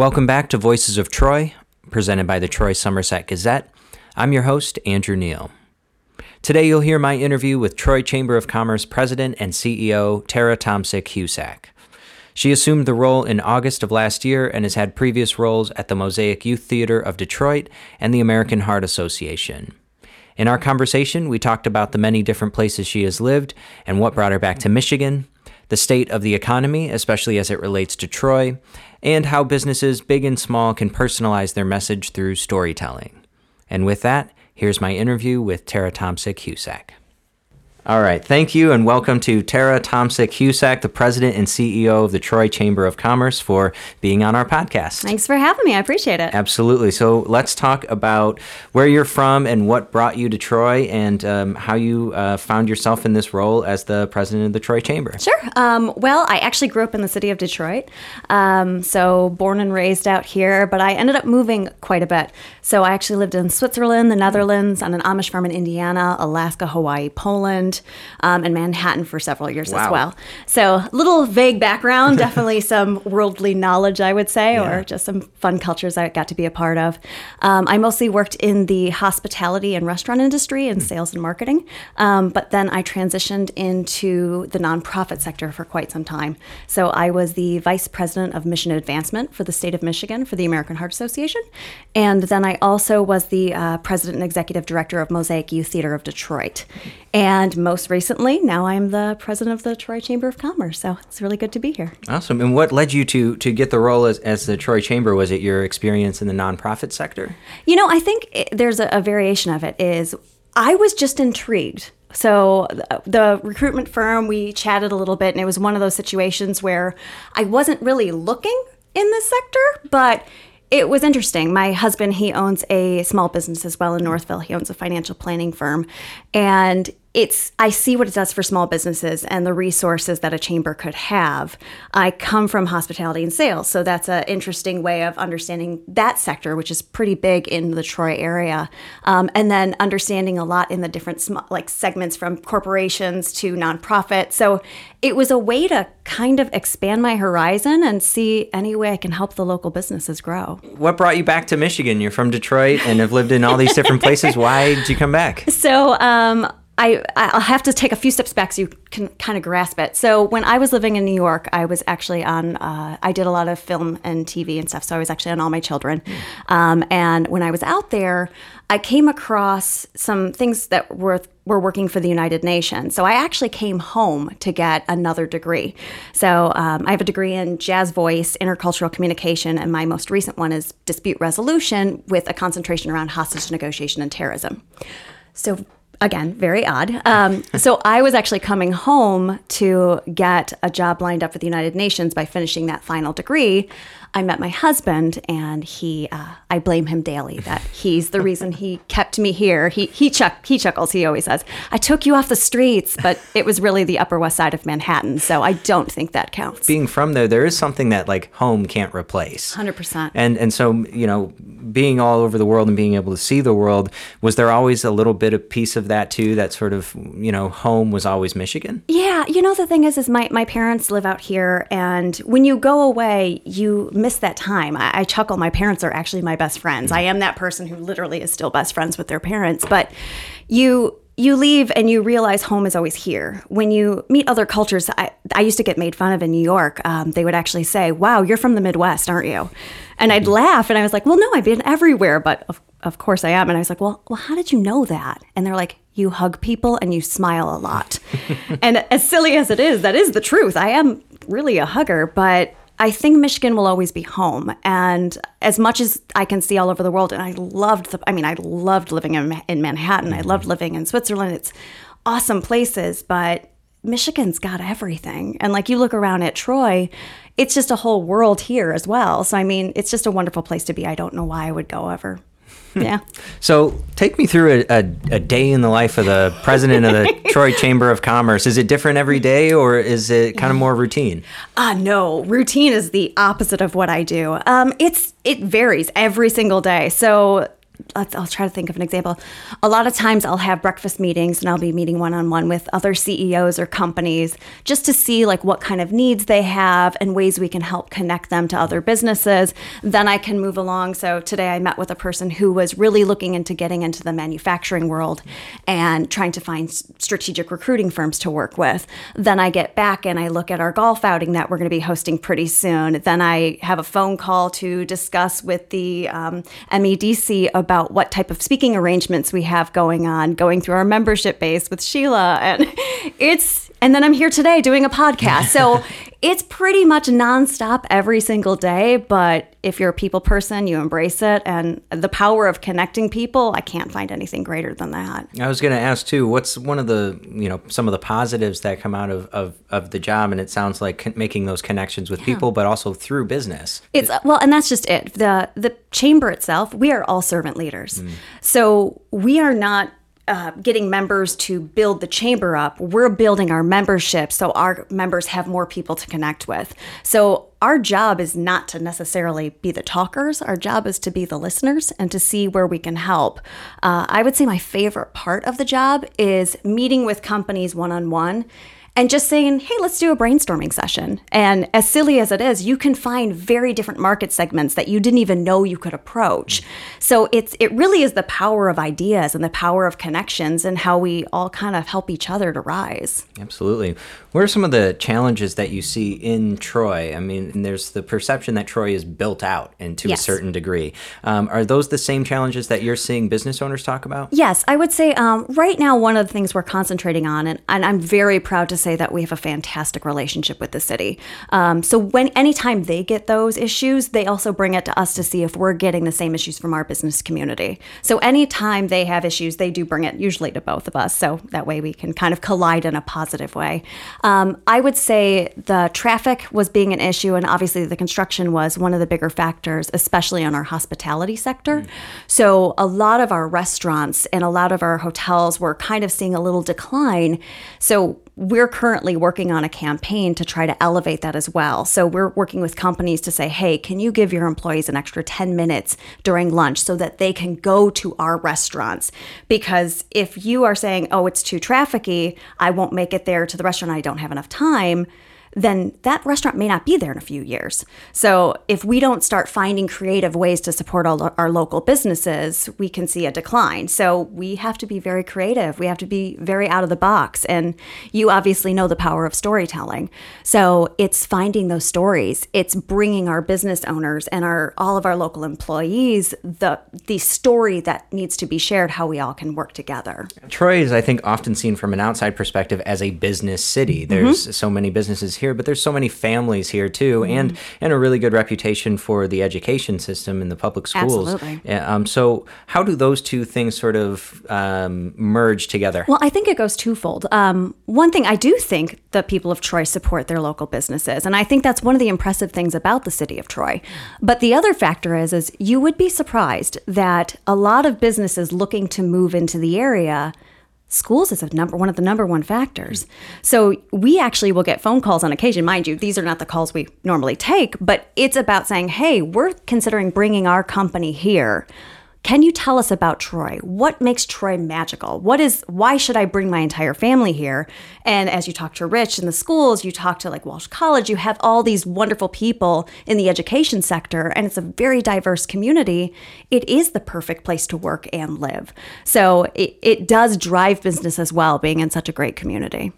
Welcome back to Voices of Troy, presented by the Troy Somerset Gazette. I'm your host, Andrew Neal. Today, you'll hear my interview with Troy Chamber of Commerce President and CEO Tara Tomsic Husak. She assumed the role in August of last year and has had previous roles at the Mosaic Youth Theater of Detroit and the American Heart Association. In our conversation, we talked about the many different places she has lived and what brought her back to Michigan, the state of the economy, especially as it relates to Troy, and how businesses, big and small, can personalize their message through storytelling. And with that, here's my interview with Tara Tomsic Husak. All right. Thank you and welcome to Tara Tomsic Husak, the president and CEO of the Troy Chamber of Commerce, for being on our podcast. Thanks for having me. I appreciate it. Absolutely. So let's talk about where you're from and what brought you to Troy and um, how you uh, found yourself in this role as the president of the Troy Chamber. Sure. Um, well, I actually grew up in the city of Detroit. Um, so born and raised out here, but I ended up moving quite a bit. So I actually lived in Switzerland, the Netherlands, on an Amish farm in Indiana, Alaska, Hawaii, Poland um, and Manhattan for several years Wow. as well. So, little vague background, definitely some worldly knowledge, I would say, Yeah. or just some fun cultures I got to be a part of. Um, I mostly worked in the hospitality and restaurant industry and sales and marketing, um, but then I transitioned into the nonprofit sector for quite some time. So, I was the vice president of mission advancement for the state of Michigan for the American Heart Association, and then I also was the uh, president and executive director of Mosaic Youth Theater of Detroit. And most recently, now I'm the president of the Troy Chamber of Commerce. So it's really good to be here. Awesome. And what led you to to get the role as, as the Troy Chamber? Was it your experience in the nonprofit sector? You know, I think it, there's a, a variation of it. Is I was just intrigued. So the, the recruitment firm, we chatted a little bit, and it was one of those situations where I wasn't really looking in this sector, but it was interesting. My husband, he owns a small business as well in Northville. He owns a financial planning firm, and it's I see what it does for small businesses and the resources that a chamber could have. I come from hospitality and sales, so that's an interesting way of understanding that sector, which is pretty big in the Troy area, um, and then understanding a lot in the different sm- like segments from corporations to nonprofit. So it was a way to kind of expand my horizon and see any way I can help the local businesses grow. What brought you back to Michigan? You're from Detroit and have lived in all these different places. Why did you come back? So um, I I'll have to take a few steps back so you can kind of grasp it. So when I was living in New York, I was actually on. Uh, I did a lot of film and TV and stuff. So I was actually on All My Children. Um, and when I was out there, I came across some things that were were working for the United Nations. So I actually came home to get another degree. So um, I have a degree in jazz voice, intercultural communication, and my most recent one is dispute resolution with a concentration around hostage negotiation and terrorism. So again, very odd. Um, so I was actually coming home to get a job lined up for the United Nations by finishing that final degree. I met my husband, and he, uh, I blame him daily that he's the reason he kept me here. He he chuck he chuckles. He always says, "I took you off the streets," but it was really the Upper West Side of Manhattan. So I don't think that counts. Being from there, there is something that like home can't replace. Hundred percent. And and so you know, being all over the world and being able to see the world, was there always a little bit of piece of that too? That sort of you know, home was always Michigan. Yeah, you know the thing is, is my my parents live out here, and when you go away, you miss that time. I, I chuckle. My parents are actually my best friends. I am that person who literally is still best friends with their parents. But you you leave and you realize home is always here. When you meet other cultures, I, I used to get made fun of in New York. Um, they would actually say, "Wow, you're from the Midwest, aren't you?" And I'd laugh, and I was like, "Well, no, I've been everywhere, but of, of course I am." And I was like, "Well, well, how did you know that?" And they're like, "You hug people and you smile a lot." and as silly as it is, that is the truth. I am really a hugger, but I think Michigan will always be home. And as much as I can see all over the world, and I loved the, I mean, I loved living in, in Manhattan. I loved living in Switzerland. It's awesome places, but Michigan's got everything. And like you look around at Troy, it's just a whole world here as well. So, I mean, it's just a wonderful place to be. I don't know why I would go ever. Yeah. So take me through a, a, a day in the life of the president of the Troy Chamber of Commerce. Is it different every day or is it kind of more routine? Ah, no. Routine is the opposite of what I do. Um, it's it varies every single day. So let's, I'll try to think of an example. A lot of times I'll have breakfast meetings and I'll be meeting one on one with other CEOs or companies just to see like what kind of needs they have and ways we can help connect them to other businesses. Then I can move along. So today I met with a person who was really looking into getting into the manufacturing world and trying to find strategic recruiting firms to work with. Then I get back and I look at our golf outing that we're going to be hosting pretty soon. Then I have a phone call to discuss with the um, MEDC about what type of speaking arrangements we have going on, going through our membership base with Sheila. And it's, and then I'm here today doing a podcast. So it's pretty much nonstop every single day. But if you're a people person, you embrace it. And the power of connecting people, I can't find anything greater than that. I was going to ask too, what's one of the, you know, some of the positives that come out of, of, of the job? And it sounds like making those connections with yeah. people, but also through business. It's, well, and that's just it. The, the chamber itself, we are all servant leaders. Mm. So we are not uh, getting members to build the chamber up, we're building our membership so our members have more people to connect with. So our job is not to necessarily be the talkers. Our job is to be the listeners and to see where we can help. Uh, I would say my favorite part of the job is meeting with companies one on one and just saying, hey, let's do a brainstorming session. And as silly as it is, you can find very different market segments that you didn't even know you could approach. So it's it really is the power of ideas and the power of connections and how we all kind of help each other to rise. Absolutely. What are some of the challenges that you see in Troy? I mean, there's the perception that Troy is built out and to yes. a certain degree. Um, are those the same challenges that you're seeing business owners talk about? Yes, I would say um, right now one of the things we're concentrating on, and, and I'm very proud to say that we have a fantastic relationship with the city. Um, so when anytime they get those issues, they also bring it to us to see if we're getting the same issues from our business community. So anytime they have issues, they do bring it usually to both of us. So that way we can kind of collide in a positive way. Um, I would say the traffic was being an issue, and obviously the construction was one of the bigger factors, especially on our hospitality sector. Mm. So a lot of our restaurants and a lot of our hotels were kind of seeing a little decline. So we're currently working on a campaign to try to elevate that as well. So we're working with companies to say, hey, can you give your employees an extra 10 minutes during lunch so that they can go to our restaurants? Because if you are saying, oh, it's too trafficy, I won't make it there to the restaurant, I don't have enough time then that restaurant may not be there in a few years. So if we don't start finding creative ways to support all our local businesses, we can see a decline. So we have to be very creative. We have to be very out of the box. And you obviously know the power of storytelling. So it's finding those stories. It's bringing our business owners and our all of our local employees the the story that needs to be shared. How we all can work together. Troy is, I think, often seen from an outside perspective as a business city. There's mm-hmm. so many businesses here, but there's so many families here too, mm-hmm. and and a really good reputation for the education system in the public schools. Absolutely. Um, so how do those two things sort of um, merge together? Well, I think it goes twofold. Um, one thing I do think the people of Troy support their local businesses, and I think that's one of the impressive things about the city of Troy. But the other factor is, is you would be surprised that a lot of businesses looking to move into the area schools is a number one of the number one factors. So we actually will get phone calls on occasion, mind you. These are not the calls we normally take, but it's about saying, "Hey, we're considering bringing our company here." Can you tell us about Troy? What makes Troy magical? What is why should I bring my entire family here? And as you talk to Rich in the schools, you talk to like Walsh College, you have all these wonderful people in the education sector and it's a very diverse community. It is the perfect place to work and live. So it, it does drive business as well being in such a great community.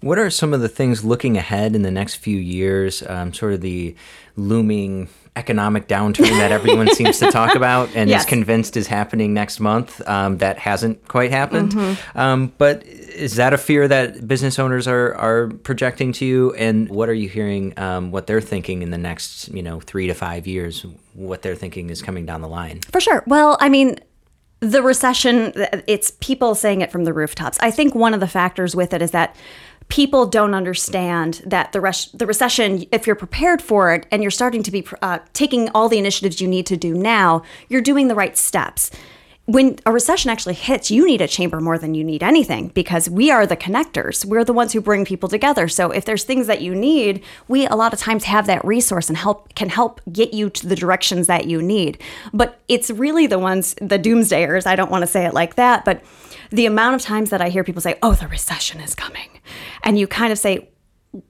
What are some of the things looking ahead in the next few years, um, sort of the looming economic downturn that everyone seems to talk about and yes. is convinced is happening next month um, that hasn't quite happened. Mm-hmm. Um, but is that a fear that business owners are, are projecting to you? And what are you hearing, um, what they're thinking in the next, you know, three to five years, what they're thinking is coming down the line? For sure. Well, I mean, the recession, it's people saying it from the rooftops. I think one of the factors with it is that people don't understand that the res- the recession, if you're prepared for it and you're starting to be uh, taking all the initiatives you need to do now, you're doing the right steps. When a recession actually hits, you need a chamber more than you need anything because we are the connectors. We're the ones who bring people together. So if there's things that you need, we a lot of times have that resource and help can help get you to the directions that you need. But it's really the ones the doomsdayers, I don't want to say it like that, but the amount of times that I hear people say, "Oh, the recession is coming." And you kind of say,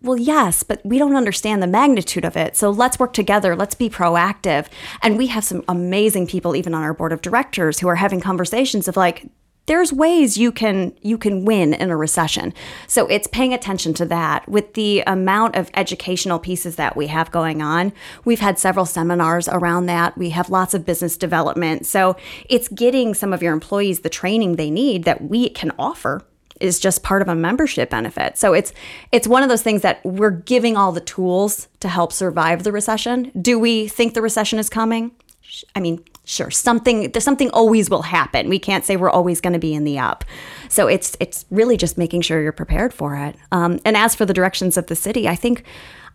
well, yes, but we don't understand the magnitude of it. So let's work together. Let's be proactive. And we have some amazing people, even on our board of directors, who are having conversations of like, there's ways you can you can win in a recession. So it's paying attention to that. With the amount of educational pieces that we have going on, we've had several seminars around that. We have lots of business development. So it's getting some of your employees the training they need that we can offer is just part of a membership benefit. So it's it's one of those things that we're giving all the tools to help survive the recession. Do we think the recession is coming? I mean, sure, something something always will happen. We can't say we're always going to be in the up. So it's it's really just making sure you're prepared for it. Um, and as for the directions of the city, I think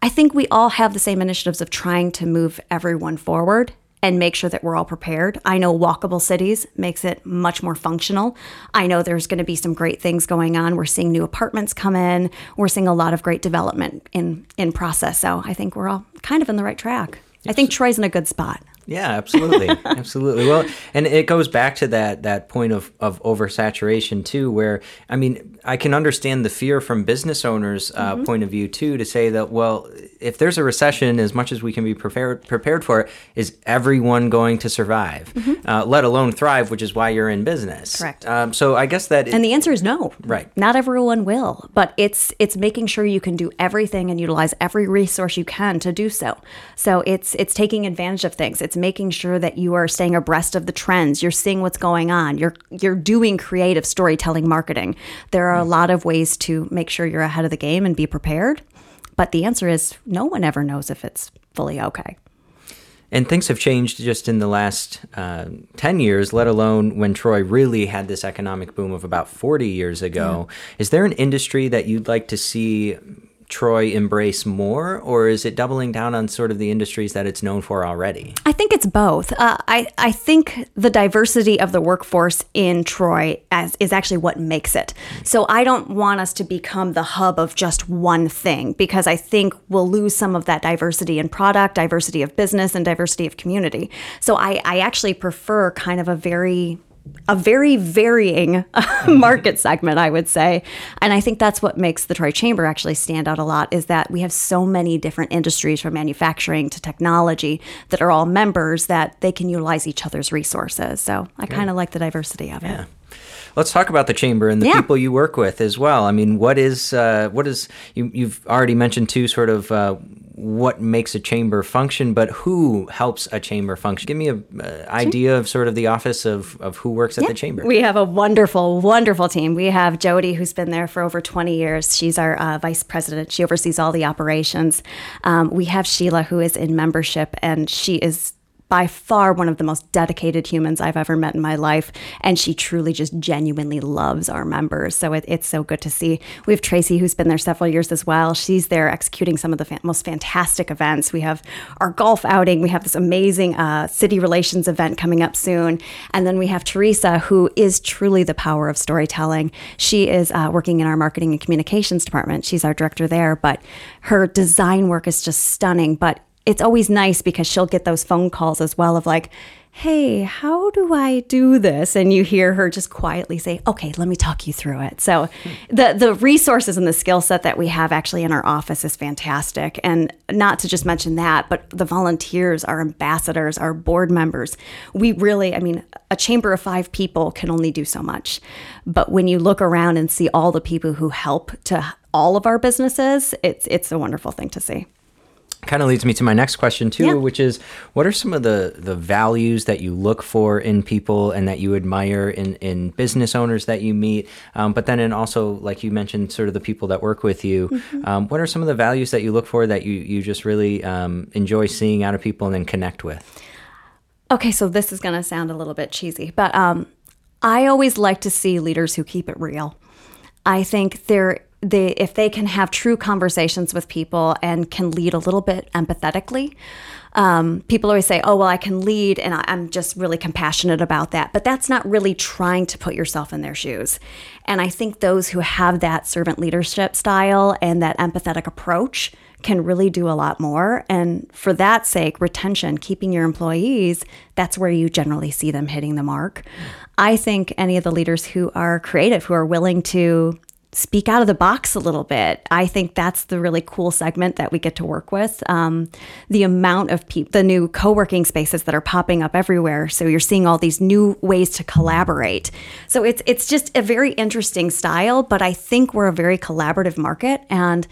I think we all have the same initiatives of trying to move everyone forward and make sure that we're all prepared. I know walkable cities makes it much more functional. I know there's going to be some great things going on. We're seeing new apartments come in. We're seeing a lot of great development in in process. So I think we're all kind of in the right track. I think Troy's in a good spot. Yeah, absolutely, absolutely. Well, and it goes back to that that point of of oversaturation too, where I mean, I can understand the fear from business owners' uh, mm-hmm. point of view too, to say that well, if there's a recession, as much as we can be prepared prepared for it, is everyone going to survive, mm-hmm. uh, let alone thrive? Which is why you're in business. Correct. Um, so I guess that, it, and the answer is no. Right. Not everyone will, but it's it's making sure you can do everything and utilize every resource you can to do so. So it's it's taking advantage of things. It's making sure that you are staying abreast of the trends. You're seeing what's going on. You're you're doing creative storytelling marketing. There are a lot of ways to make sure you're ahead of the game and be prepared. But the answer is no one ever knows if it's fully okay. And things have changed just in the last uh, 10 years, let alone when Troy really had this economic boom of about 40 years ago. Yeah. Is there an industry that you'd like to see Troy embrace more, or is it doubling down on sort of the industries that it's known for already? I think it's both. Uh, I I think the diversity of the workforce in Troy as is actually what makes it. So I don't want us to become the hub of just one thing because I think we'll lose some of that diversity in product, diversity of business, and diversity of community. So I I actually prefer kind of a very a very varying market segment, I would say. And I think that's what makes the Troy Chamber actually stand out a lot is that we have so many different industries from manufacturing to technology that are all members that they can utilize each other's resources. So I kind of like the diversity of it. Let's talk about the chamber and the yeah. people you work with as well. I mean, what is uh, what is you, you've already mentioned two sort of uh, what makes a chamber function, but who helps a chamber function? Give me an uh, idea of sort of the office of, of who works at yeah. the chamber. We have a wonderful, wonderful team. We have Jody, who's been there for over 20 years. She's our uh, vice president. She oversees all the operations. Um, we have Sheila, who is in membership, and she is by far one of the most dedicated humans I've ever met in my life. And she truly just genuinely loves our members. So it, it's so good to see. We have Tracy, who's been there several years as well. She's there executing some of the fa- most fantastic events. We have our golf outing. We have this amazing uh, city relations event coming up soon. And then we have Teresa, who is truly the power of storytelling. She is uh, working in our marketing and communications department. She's our director there, but her design work is just stunning. But it's always nice because she'll get those phone calls as well of like, hey, how do I do this? And you hear her just quietly say, okay, let me talk you through it. So the, the resources and the skill set that we have actually in our office is fantastic. And not to just mention that, but the volunteers, our ambassadors, our board members, we really, I mean, a chamber of five people can only do so much. But when you look around and see all the people who help to all of our businesses, it's, it's a wonderful thing to see kind of leads me to my next question too, yeah. which is what are some of the the values that you look for in people and that you admire in in business owners that you meet, um, but then and also like you mentioned, sort of the people that work with you. Mm-hmm. Um, what are some of the values that you look for that you you just really um, enjoy seeing out of people and then connect with? Okay, so this is going to sound a little bit cheesy, but um, I always like to see leaders who keep it real. I think there they if they can have true conversations with people and can lead a little bit empathetically um, people always say, oh, well, I can lead and I, I'm just really compassionate about that. But that's not really trying to put yourself in their shoes. And I think those who have that servant leadership style and that empathetic approach can really do a lot more. And for that sake, retention, keeping your employees, that's where you generally see them hitting the mark. I think any of the leaders who are creative, who are willing to speak out of the box a little bit. I think that's the really cool segment that we get to work with. Um, the amount of people, the new co working spaces that are popping up everywhere. So you're seeing all these new ways to collaborate. So it's it's just a very interesting style, but I think we're a very collaborative market and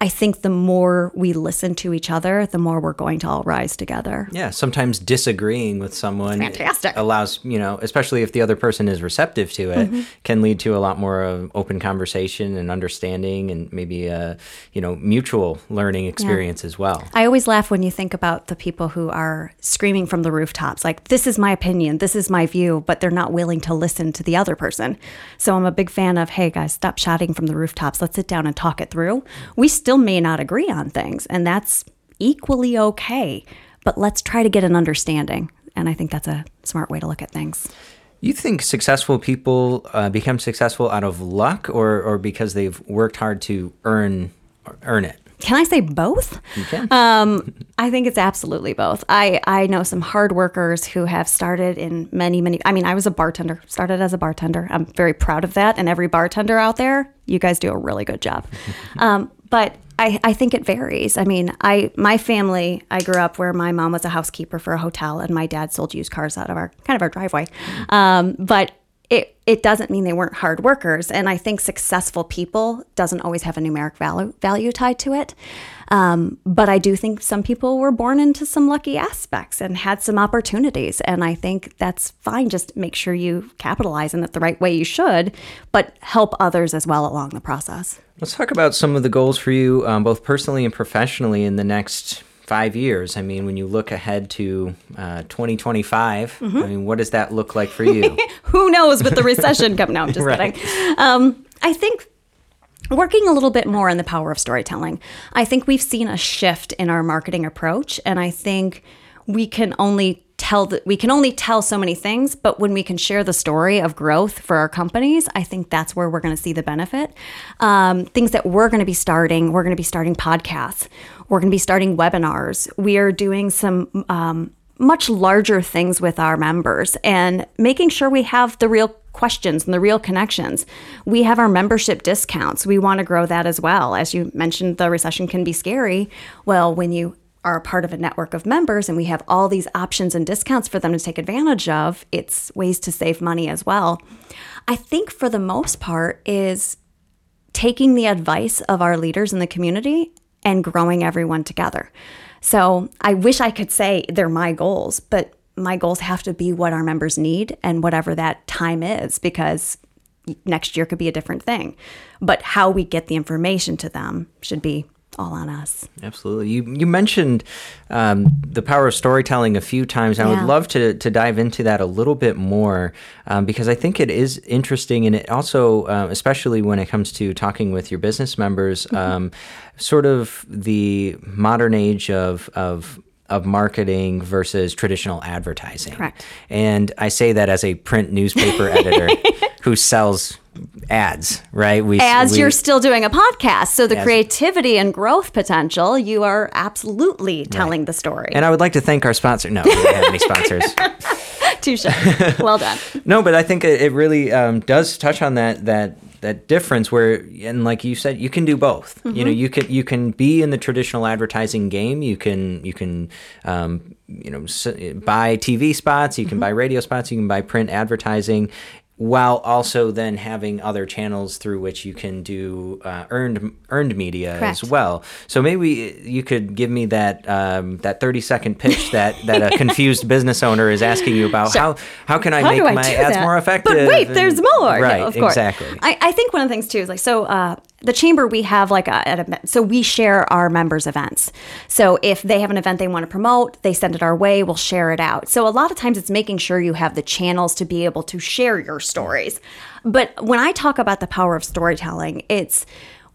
I think the more we listen to each other, the more we're going to all rise together. Yeah, sometimes disagreeing with someone Fantastic. allows, you know, especially if the other person is receptive to it, mm-hmm. can lead to a lot more of open conversation and understanding and maybe a, you know, mutual learning experience yeah. as well. I always laugh when you think about the people who are screaming from the rooftops like this is my opinion, this is my view, but they're not willing to listen to the other person. So I'm a big fan of, hey guys, stop shouting from the rooftops. Let's sit down and talk it through. We still may not agree on things, and that's equally okay. But let's try to get an understanding. And I think that's a smart way to look at things. You think successful people uh, become successful out of luck or, or because they've worked hard to earn earn it? Can I say both? You can. Um, I think it's absolutely both. I, I know some hard workers who have started in many, many. I mean, I was a bartender, started as a bartender. I'm very proud of that. And every bartender out there, you guys do a really good job. Um, but I, I think it varies. I mean, I my family, I grew up where my mom was a housekeeper for a hotel and my dad sold used cars out of our kind of our driveway. Um, but it it doesn't mean they weren't hard workers. And I think successful people doesn't always have a numeric value value tied to it. Um, but I do think some people were born into some lucky aspects and had some opportunities. And I think that's fine. Just make sure you capitalize in it the right way you should, but help others as well along the process. Let's talk about some of the goals for you, um, both personally and professionally, in the next five years. I mean, when you look ahead to uh, 2025, mm-hmm. I mean, what does that look like for you? Who knows with the recession coming? No, I'm just right. kidding. Um, I think working a little bit more on the power of storytelling. I think we've seen a shift in our marketing approach, and I think we can only tell that we can only tell so many things but when we can share the story of growth for our companies i think that's where we're going to see the benefit um, things that we're going to be starting we're going to be starting podcasts we're going to be starting webinars we are doing some um, much larger things with our members and making sure we have the real questions and the real connections. We have our membership discounts. We want to grow that as well. As you mentioned, the recession can be scary. Well, when you are a part of a network of members and we have all these options and discounts for them to take advantage of, it's ways to save money as well. I think for the most part is taking the advice of our leaders in the community and growing everyone together. So I wish I could say they're my goals, but my goals have to be what our members need and whatever that time is because next year could be a different thing. But how we get the information to them should be all on us. Absolutely. You you mentioned um, the power of storytelling a few times. I would love to to dive into that a little bit more um, because I think it is interesting, and it also, uh, especially when it comes to talking with your business members, mm-hmm. um, sort of the modern age of of of marketing versus traditional advertising. Correct. And I say that as a print newspaper editor who sells ads, right? We, as we, you're still doing a podcast. So the as, creativity and growth potential, you are absolutely telling right. the story. And I would like to thank our sponsor. No, we don't have any sponsors. Touche. Well done. no, but I think it, it really um, does touch on that that that difference where and like you said you can do both mm-hmm. you know mm-hmm. you can you can be in the traditional advertising game you can you can um, you know buy tv spots you can mm-hmm. buy radio spots you can buy print advertising while also then having other channels through which you can do uh, earned earned media Correct. as well. So maybe you could give me that um, that thirty second pitch that, that a confused business owner is asking you about. How how can I how make I my ads that? more effective? But wait, and, there's more. Right, no, of course. exactly. I, I think one of the things too is like so. Uh, the chamber we have like a, a, so we share our members events so if they have an event they want to promote they send it our way we'll share it out so a lot of times it's making sure you have the channels to be able to share your stories. But when i talk about the power of storytelling it's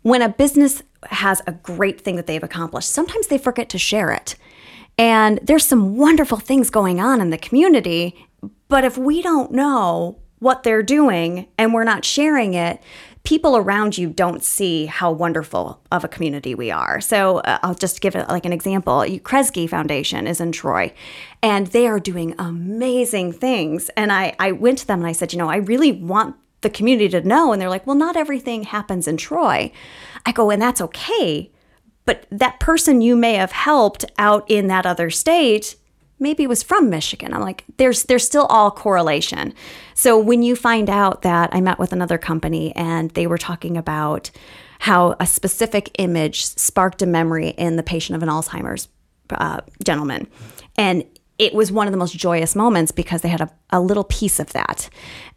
when a business has a great thing that they've accomplished sometimes they forget to share it. And there's some wonderful things going on in the community, but if we don't know what they're doing and we're not sharing it, people around you don't see how wonderful of a community we are. So uh, I'll just give it like an example. Kresge Foundation is in Troy, and they are doing amazing things. And I, I went to them and I said, you know, I really want the community to know. And they're like, well, not everything happens in Troy. I go, and that's okay. But that person you may have helped out in that other state maybe was from Michigan. I'm like, there's there's still all correlation. So when you find out that I met with another company and they were talking about how a specific image sparked a memory in the patient of an Alzheimer's uh, gentleman, and it was one of the most joyous moments because they had a, a little piece of that.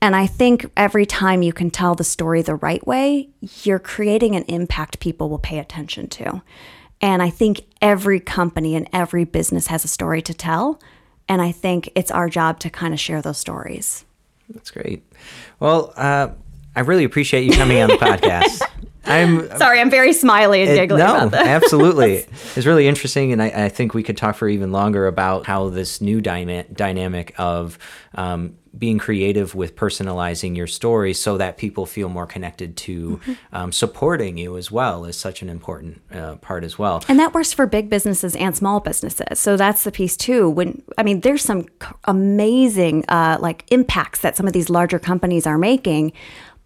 And I think every time you can tell the story the right way, you're creating an impact people will pay attention to. And I think every company and every business has a story to tell. And I think it's our job to kind of share those stories. That's great. Well, uh, I really appreciate you coming on the podcast. I'm sorry, I'm very smiley and giggly. no, about this. absolutely. It's really interesting, and I, I, think we could talk for even longer about how this new dyna- dynamic of um, being creative with personalizing your story so that people feel more connected to mm-hmm. um, supporting you as well is such an important uh, part as well. And that works for big businesses and small businesses. So that's the piece too. When I mean, there's some amazing uh, like impacts that some of these larger companies are making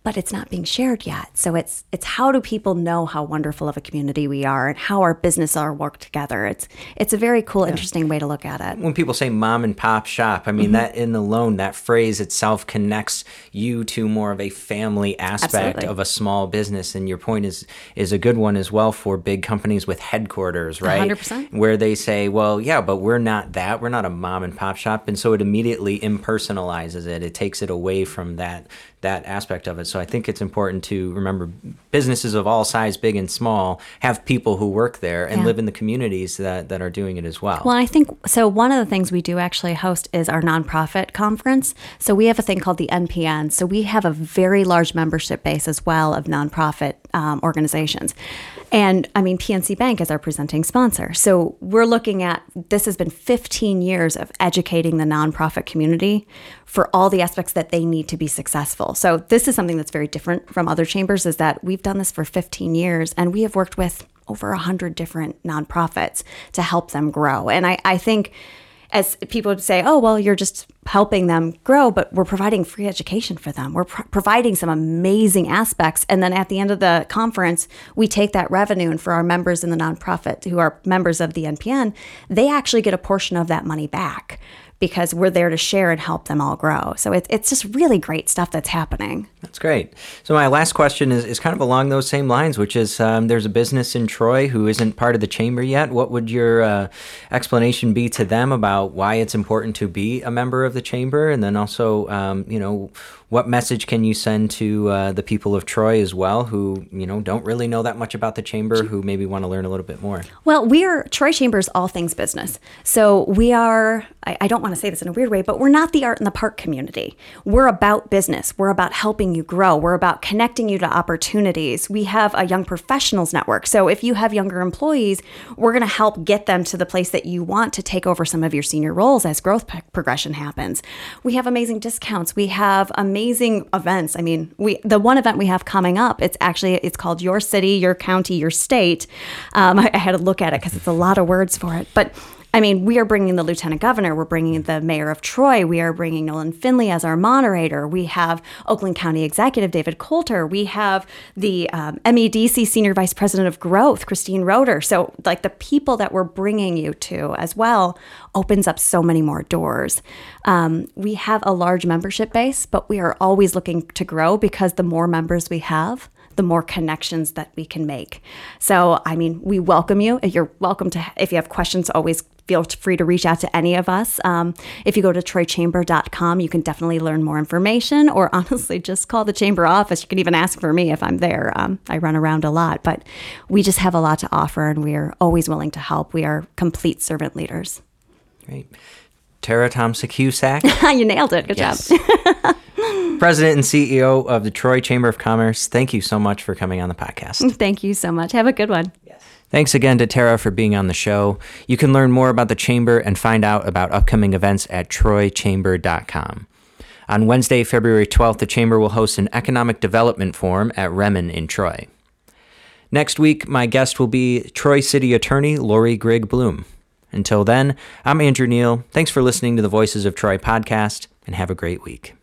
but it's not being shared yet. So it's it's how do people know how wonderful of a community we are and how our business are work together. It's it's a very cool, yeah. interesting way to look at it. When people say mom and pop shop, I mean mm-hmm. that in alone that phrase itself connects you to more of a family aspect Absolutely. of a small business. And your point is is a good one as well for big companies with headquarters, right? 100%. Where they say, well, yeah, but we're not that. We're not a mom and pop shop, and so it immediately impersonalizes it. It takes it away from that that aspect of it. So I think it's important to remember businesses of all size, big and small, have people who work there and yeah. live in the communities that, that are doing it as well. Well, I think so. One of the things we do actually host is our nonprofit conference. So we have a thing called the NPN. So we have a very large membership base as well of nonprofit um, organizations. And I mean, PNC Bank is our presenting sponsor. So we're looking at this has been 15 years of educating the nonprofit community for all the aspects that they need to be successful. So this is something that's very different from other chambers is that we've done this for 15 years and we have worked with over 100 different nonprofits to help them grow. And I, I think as people would say, oh, well, you're just helping them grow, but we're providing free education for them. We're providing some amazing aspects. And then at the end of the conference, we take that revenue, and for our members in the nonprofit who are members of the NPN, they actually get a portion of that money back because we're there to share and help them all grow. So it, it's just really great stuff that's happening. That's great. So my last question is, is kind of along those same lines, which is um, there's a business in Troy who isn't part of the chamber yet. What would your uh, explanation be to them about why it's important to be a member of the chamber? And then also, um, you know, what message can you send to uh, the people of Troy as well, who you know don't really know that much about the chamber, who maybe want to learn a little bit more? Well, we are Troy Chambers, all things business. So we are. I, I don't want to say this in a weird way, but we're not the art in the park community. We're about business. We're about helping you grow. We're about connecting you to opportunities. We have a young professionals network. So if you have younger employees, we're going to help get them to the place that you want to take over some of your senior roles as growth progression happens. We have amazing discounts. We have amazing amazing events. I mean, we the one event we have coming up. It's actually it's called Your City, Your County, Your State. Um, I, I had to look at it because it's a lot of words for it, but I mean, we are bringing the lieutenant governor, we're bringing the mayor of Troy, we are bringing Nolan Finley as our moderator, we have Oakland County Executive David Coulter, we have the um, MEDC Senior Vice President of Growth, Christine Roeder. So, like the people that we're bringing you to as well opens up so many more doors. Um, we have a large membership base, but we are always looking to grow because the more members we have, the more connections that we can make. So, I mean, we welcome you. You're welcome to, if you have questions, always feel free to reach out to any of us. Um, if you go to troychamber.com, you can definitely learn more information, or honestly, just call the chamber office. You can even ask for me if I'm there. Um, I run around a lot, but we just have a lot to offer, and we are always willing to help. We are complete servant leaders. Great. Tara Tomsic Husak. you nailed it. Good yes. job. President and CEO of the Troy Chamber of Commerce. Thank you so much for coming on the podcast. Thank you so much. Have a good one. Thanks again to Tara for being on the show. You can learn more about the Chamber and find out about upcoming events at troychamber.com. On Wednesday, February 12th, the Chamber will host an economic development forum at Rehmann in Troy. Next week, my guest will be Troy City Attorney Lori Grigg Bluhm. Until then, I'm Andrew Neal. Thanks for listening to the Voices of Troy podcast, and have a great week.